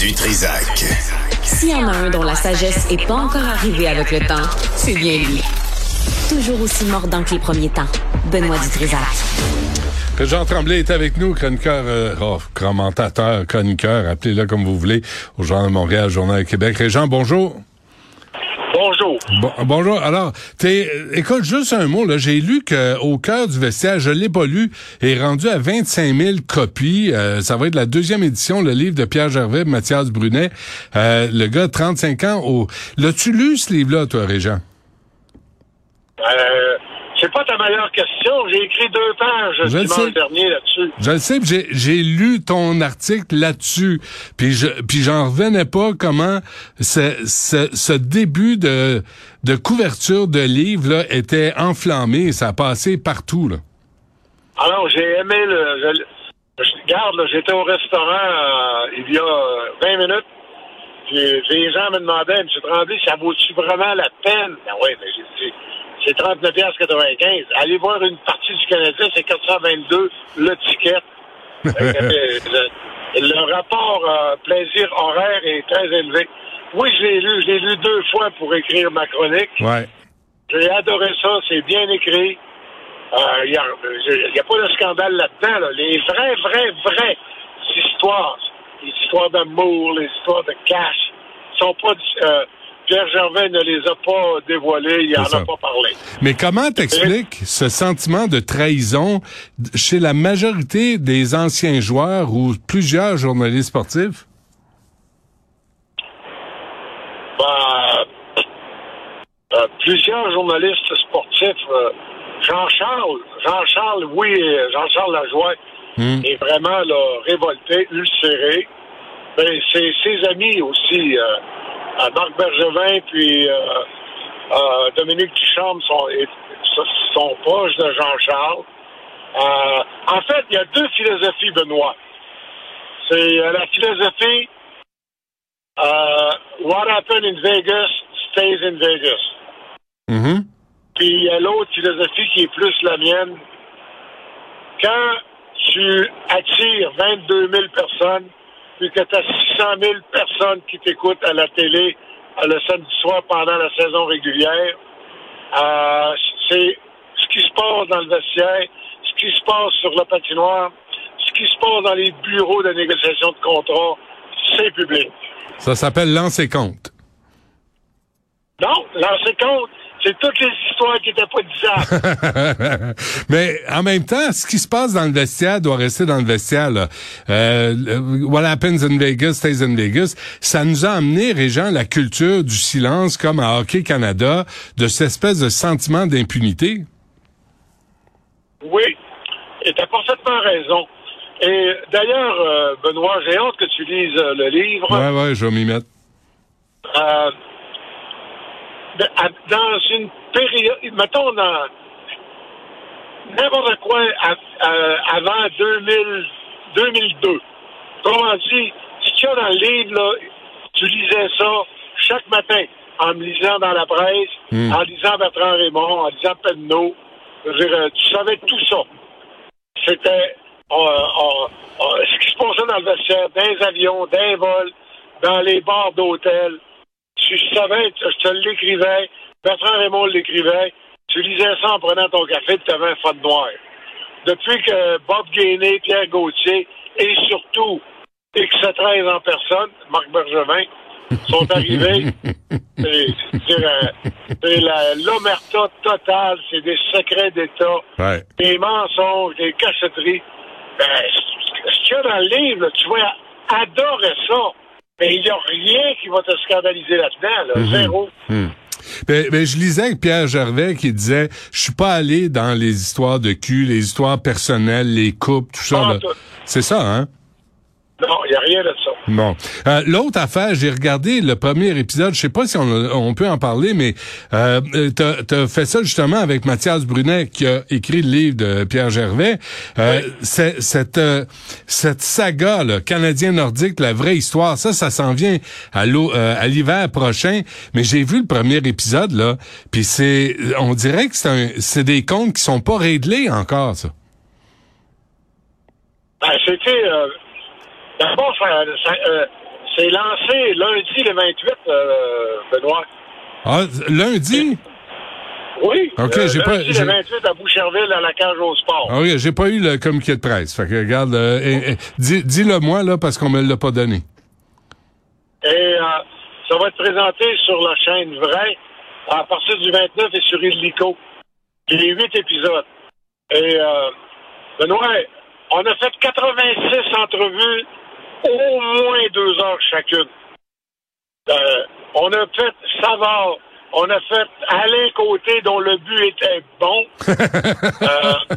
du Trisac. S'il y en a un dont la sagesse est pas encore arrivée avec le temps, c'est bien lui. Toujours aussi mordant que les premiers temps. Benoît Dutrisac. Jean Tremblay est avec nous, chroniqueur, euh, oh, commentateur, chroniqueur, appelez-le comme vous voulez, au Journal de Montréal, Journal de Québec. Jean, bonjour. Bonjour. Bon, bonjour. Alors, t'es, écoute, juste un mot, là. J'ai lu qu'au cœur du vestiaire, je l'ai pas lu, est rendu à 25 000 copies. Euh, ça va être la deuxième édition, le livre de Pierre Gervais, Mathias Brunet. Euh, le gars de 35 ans. Au... L'as-tu lu, ce livre-là, toi, Régent? Euh, c'est pas ta meilleure question. J'ai écrit deux pages Je le dimanche sais. dernier là-dessus. Je le sais, j'ai, j'ai lu ton article là-dessus, puis je, puis j'en revenais pas comment ce, ce, ce début de, de couverture de livre là était enflammé, ça a passé partout là. Alors, j'ai aimé le. Je, là, j'étais au restaurant euh, il y a euh, 20 minutes. Puis les gens me demandaient, M. Tremblay, ça vaut-tu vraiment la peine? Ben oui, mais j'ai dit, c'est 39,95 Allez voir une partie du Canadien, c'est 422 le ticket. Euh, le, le rapport euh, plaisir horaire est très élevé. Oui, je l'ai lu, je l'ai lu deux fois pour écrire ma chronique. Ouais. J'ai adoré ça, c'est bien écrit. Il n'y a, y a pas de scandale là-dedans. là. Les vraies, vraies, vraies histoires, les histoires d'amour, les histoires de cash, sont pas... euh, Pierre Gervais ne les a pas dévoilées, il C'est en ça. a pas parlé. Mais comment t'expliques ce sentiment de trahison chez la majorité des anciens joueurs ou plusieurs journalistes sportifs? Ben, euh, plusieurs journalistes sportifs, euh, Jean-Charles, Jean-Charles, oui, Jean-Charles Lajoie Hmm. est vraiment là, révolté, ulcéré. Ben, c'est ses amis aussi, euh, Marc Bergevin puis euh, euh, Dominique Ducharme sont, sont proches de Jean-Charles. Euh, en fait, il y a deux philosophies, Benoît. C'est euh, la philosophie euh, What happened in Vegas stays in Vegas. Mhm. Puis il y a l'autre philosophie qui est plus la mienne. Quand tu attires 22 000 personnes, puis que tu as 600 000 personnes qui t'écoutent à la télé le samedi soir pendant la saison régulière, euh, c'est ce qui se passe dans le vestiaire, ce qui se passe sur la patinoire, ce qui se passe dans les bureaux de négociation de contrat, c'est public. Ça s'appelle lancer compte. Non, lancer compte, c'est toutes les histoires qui n'étaient pas disables. Mais en même temps, ce qui se passe dans le vestiaire doit rester dans le vestiaire. Là. Euh, what happens in Vegas stays in Vegas. Ça nous a amené, Régent, la culture du silence, comme à Hockey Canada, de cette espèce de sentiment d'impunité. Oui, et tu as parfaitement raison. Et d'ailleurs, euh, Benoît, j'ai hâte que tu lises euh, le livre. Ouais, ouais, je vais m'y mettre. Euh, dans une période, mettons dans n'importe quoi avant 2000, 2002. Comment dit, ce qu'il y a dans le livre, là, tu lisais ça chaque matin en me lisant dans la presse, Hmm. en lisant Bertrand Raymond, en lisant Penneau. Je veux dire, euh, tu savais tout ça. C'était euh, euh, ce qui se passait dans le vestiaire, dans les avions, dans les vols, dans les bars d'hôtel. Tu savais, je te l'écrivais, Bertrand Raymond l'écrivait, tu lisais ça en prenant ton café, tu avais un fond noir. Depuis que Bob Gainé, Pierre Gauthier et surtout X13 en personne, Marc Bergevin, sont arrivés, c'est euh, l'omerta totale, c'est des secrets d'État, Ouais. des mensonges, des cachotteries. Ben, ce ce qu'il y a dans le livre, là, tu vas adorer ça. Mais il n'y a rien qui va te scandaliser là-dedans, là. Zéro. Hmm. Ben, ben, je lisais avec Pierre Gervais qui disait je suis pas allé dans les histoires de cul, les histoires personnelles, les couples, tout ça. C'est ça, hein? Non, il n'y a rien de ça. Bon. Euh, L'autre affaire, j'ai regardé le premier épisode, je sais pas si on, on peut en parler, mais euh, t'as as fait ça justement avec Mathias Brunet qui a écrit le livre de Pierre Gervais. Euh, c'est- Cette, euh, cette saga, là, canadien nordique, la vraie histoire, ça, ça s'en vient à l'eau- euh, à l'hiver prochain. Mais j'ai vu le premier épisode là, puis c'est, on dirait que c'est un- c'est des comptes qui sont pas réglés encore, ça. Ben, c'était. Euh, D'abord, ça, ça, euh, c'est lancé lundi le 28, euh, Benoît. Ah, lundi? Oui. OK, euh, j'ai pas- le 28 à Boucherville, à la cage au sport. Ah oui, j'ai pas eu le communiqué de presse. Fait que regarde, euh, eh, dis- dis-le moi là parce qu'on me l'a pas donné. Et euh, ça va être présenté sur la chaîne Vrai à partir du 29 et sur Illico. Il y a huit épisodes. Et euh, Benoît, on a fait 86 entrevues, au moins deux heures chacune. Euh, on a fait Savard, on a fait Alain Côté dont le but était bon. Euh,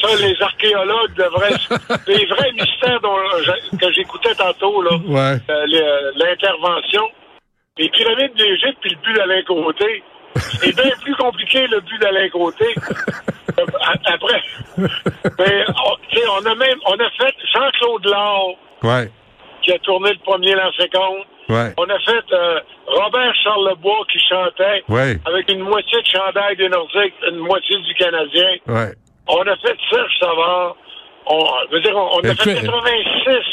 ça, les archéologues devraient... Les vrais mystères dont, je- que j'écoutais tantôt, là, Ouais. euh, l'intervention. Les pyramides d'Égypte puis le but d'Alain Côté. C'est bien plus compliqué le but d'Alain Côté. Après, mais, on, sais, on a même, on a fait Jean-Claude Laure Ouais. Qui a tourné le premier compte. Ouais. On a fait euh, Robert Charlebois qui chantait Ouais. avec une moitié de chandail des Nordiques, une moitié du Canadien. Ouais. On a fait Serge Savard. On, je veux dire, on, on a fait Écoute- 86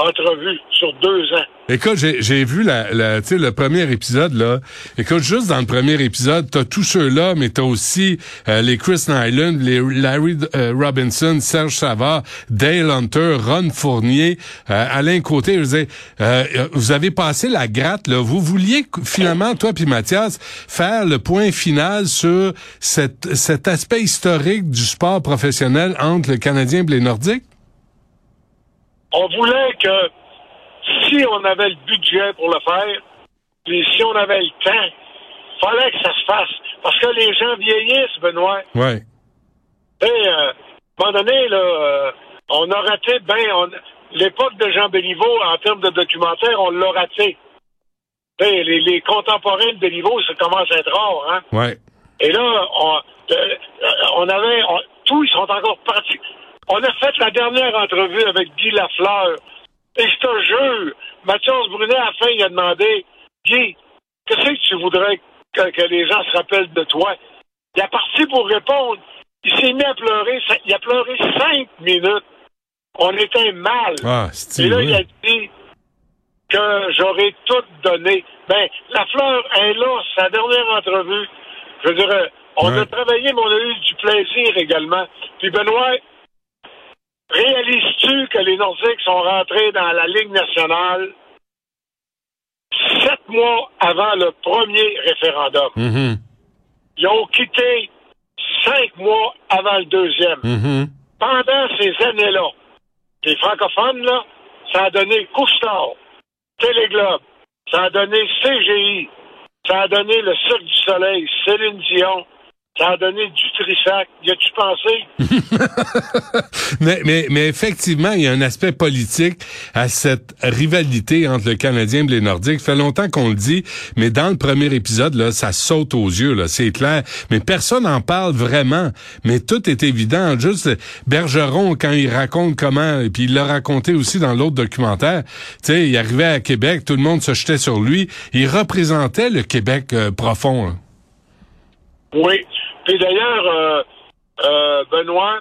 entrevues sur deux ans. Écoute, j'ai, vu la, la, le premier épisode, là. Écoute, juste dans le premier épisode, t'as tous ceux-là, mais t'as aussi euh, les Chris Nyland, les Larry euh, Robinson, Serge Savard, Dale Hunter, Ron Fournier, euh, Alain Côté. Je euh, vous avez passé la gratte, là. Vous vouliez finalement, toi puis Mathias, faire le point final sur cette, cet aspect historique du sport professionnel entre le Canadien et les Nordiques? On voulait que si on avait le budget pour le faire, puis si on avait le temps, fallait que ça se fasse. Parce que les gens vieillissent, Benoît. Ouais. Et, euh, à un moment donné, là, euh, on a raté, ben, on- l'époque de Jean Béliveau, en termes de documentaire, on l'a raté. Et les, les contemporains de Béliveau, ça commence à être rare, hein. Ouais. Et là, on, euh, on avait, on- tous, ils sont encore partis. On a fait la dernière entrevue avec Guy Lafleur. Et je te jure, Mathias Brunet, à la fin, il a demandé, Guy, qu'est-ce que tu voudrais que, que les gens se rappellent de toi? Il est parti pour répondre. Il s'est mis à pleurer. Il a pleuré cinq minutes. On était mal. Ah, Et là, il a dit que j'aurais tout donné. Ben, la fleur est là, sa dernière entrevue. Je dirais, on Ouais. a travaillé, mais on a eu du plaisir également. Puis Benoît, réalises-tu que les Nordiques sont rentrés dans la Ligue nationale sept mois avant le premier référendum? Mhm. Ils ont quitté cinq mois avant le deuxième Mhm. pendant ces années-là, les francophones, là, ça a donné Couche-Tard, Téléglobe, ça a donné CGI, ça a donné le Cirque du Soleil, Céline Dion, a donné du Trissac. Y a-tu pensé? mais, mais, mais effectivement, il y a un aspect politique à cette rivalité entre le Canadien et les Nordiques. Ça fait longtemps qu'on le dit, mais dans le premier épisode, là, ça saute aux yeux, là, c'est clair. Mais personne n'en parle vraiment. Mais tout est évident. Juste Bergeron, quand il raconte comment, et puis il l'a raconté aussi dans l'autre documentaire, tu sais, il arrivait à Québec, tout le monde se jetait sur lui. Il représentait le Québec euh, profond. là. Oui. Puis d'ailleurs, euh, euh, Benoît,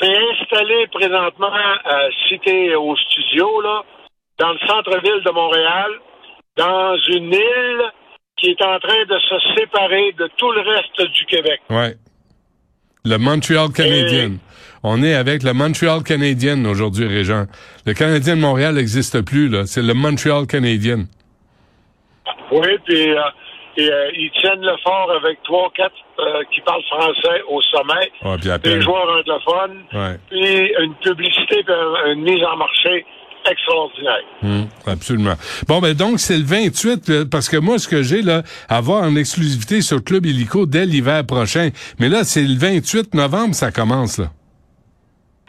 t'es installé présentement, euh, si t'es au studio, là, dans le centre-ville de Montréal, dans une île qui est en train de se séparer de tout le reste du Québec. Ouais. Le Montreal Canadien. On est avec le Montreal Canadien aujourd'hui, Régent. Le Canadien de Montréal n'existe plus, là. C'est le Montreal Canadien. Oui, puis euh, et, euh, ils tiennent le fort avec trois, quatre euh, qui parlent français au sommet, puis des joueurs anglophones, Ouais. puis une publicité, puis une mise en marché extraordinaire. Hum, absolument. Bon, ben donc, c'est le 28, euh, parce que moi, ce que j'ai, là, à voir en exclusivité sur Club Illico dès l'hiver prochain. Mais là, c'est le 28 novembre, ça commence, là.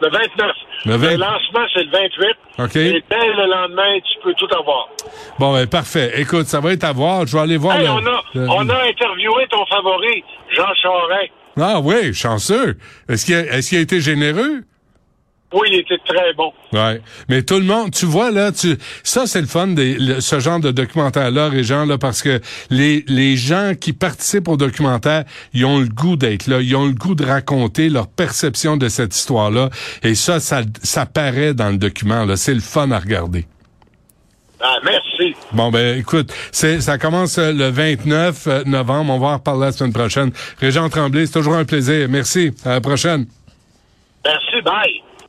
Le 29. Le 20. lancement, c'est le 28. OK. Et dès le lendemain, tu peux tout avoir. Bon, ben parfait. Écoute, ça va être à voir. Je vais aller voir Hey, le- on, a, le- on a interviewé ton favori, Jean Charest. Ah oui, chanceux. Est-ce qu'il a, est-ce qu'il a été généreux? Oui, il était très bon. Ouais, mais tout le monde, tu vois là, tu ça c'est le fun de le- ce genre de documentaire là, Régent là, parce que les les gens qui participent au documentaire, ils ont le goût d'être là, ils ont le goût de raconter leur perception de cette histoire là, et ça, ça, ça paraît dans le document là, c'est le fun à regarder. Ah, merci. Bon, ben écoute, c'est ça commence euh, le 29 euh, novembre. On va en reparler la semaine prochaine. Régent Tremblay, c'est toujours un plaisir. Merci. À la prochaine. Merci, bye.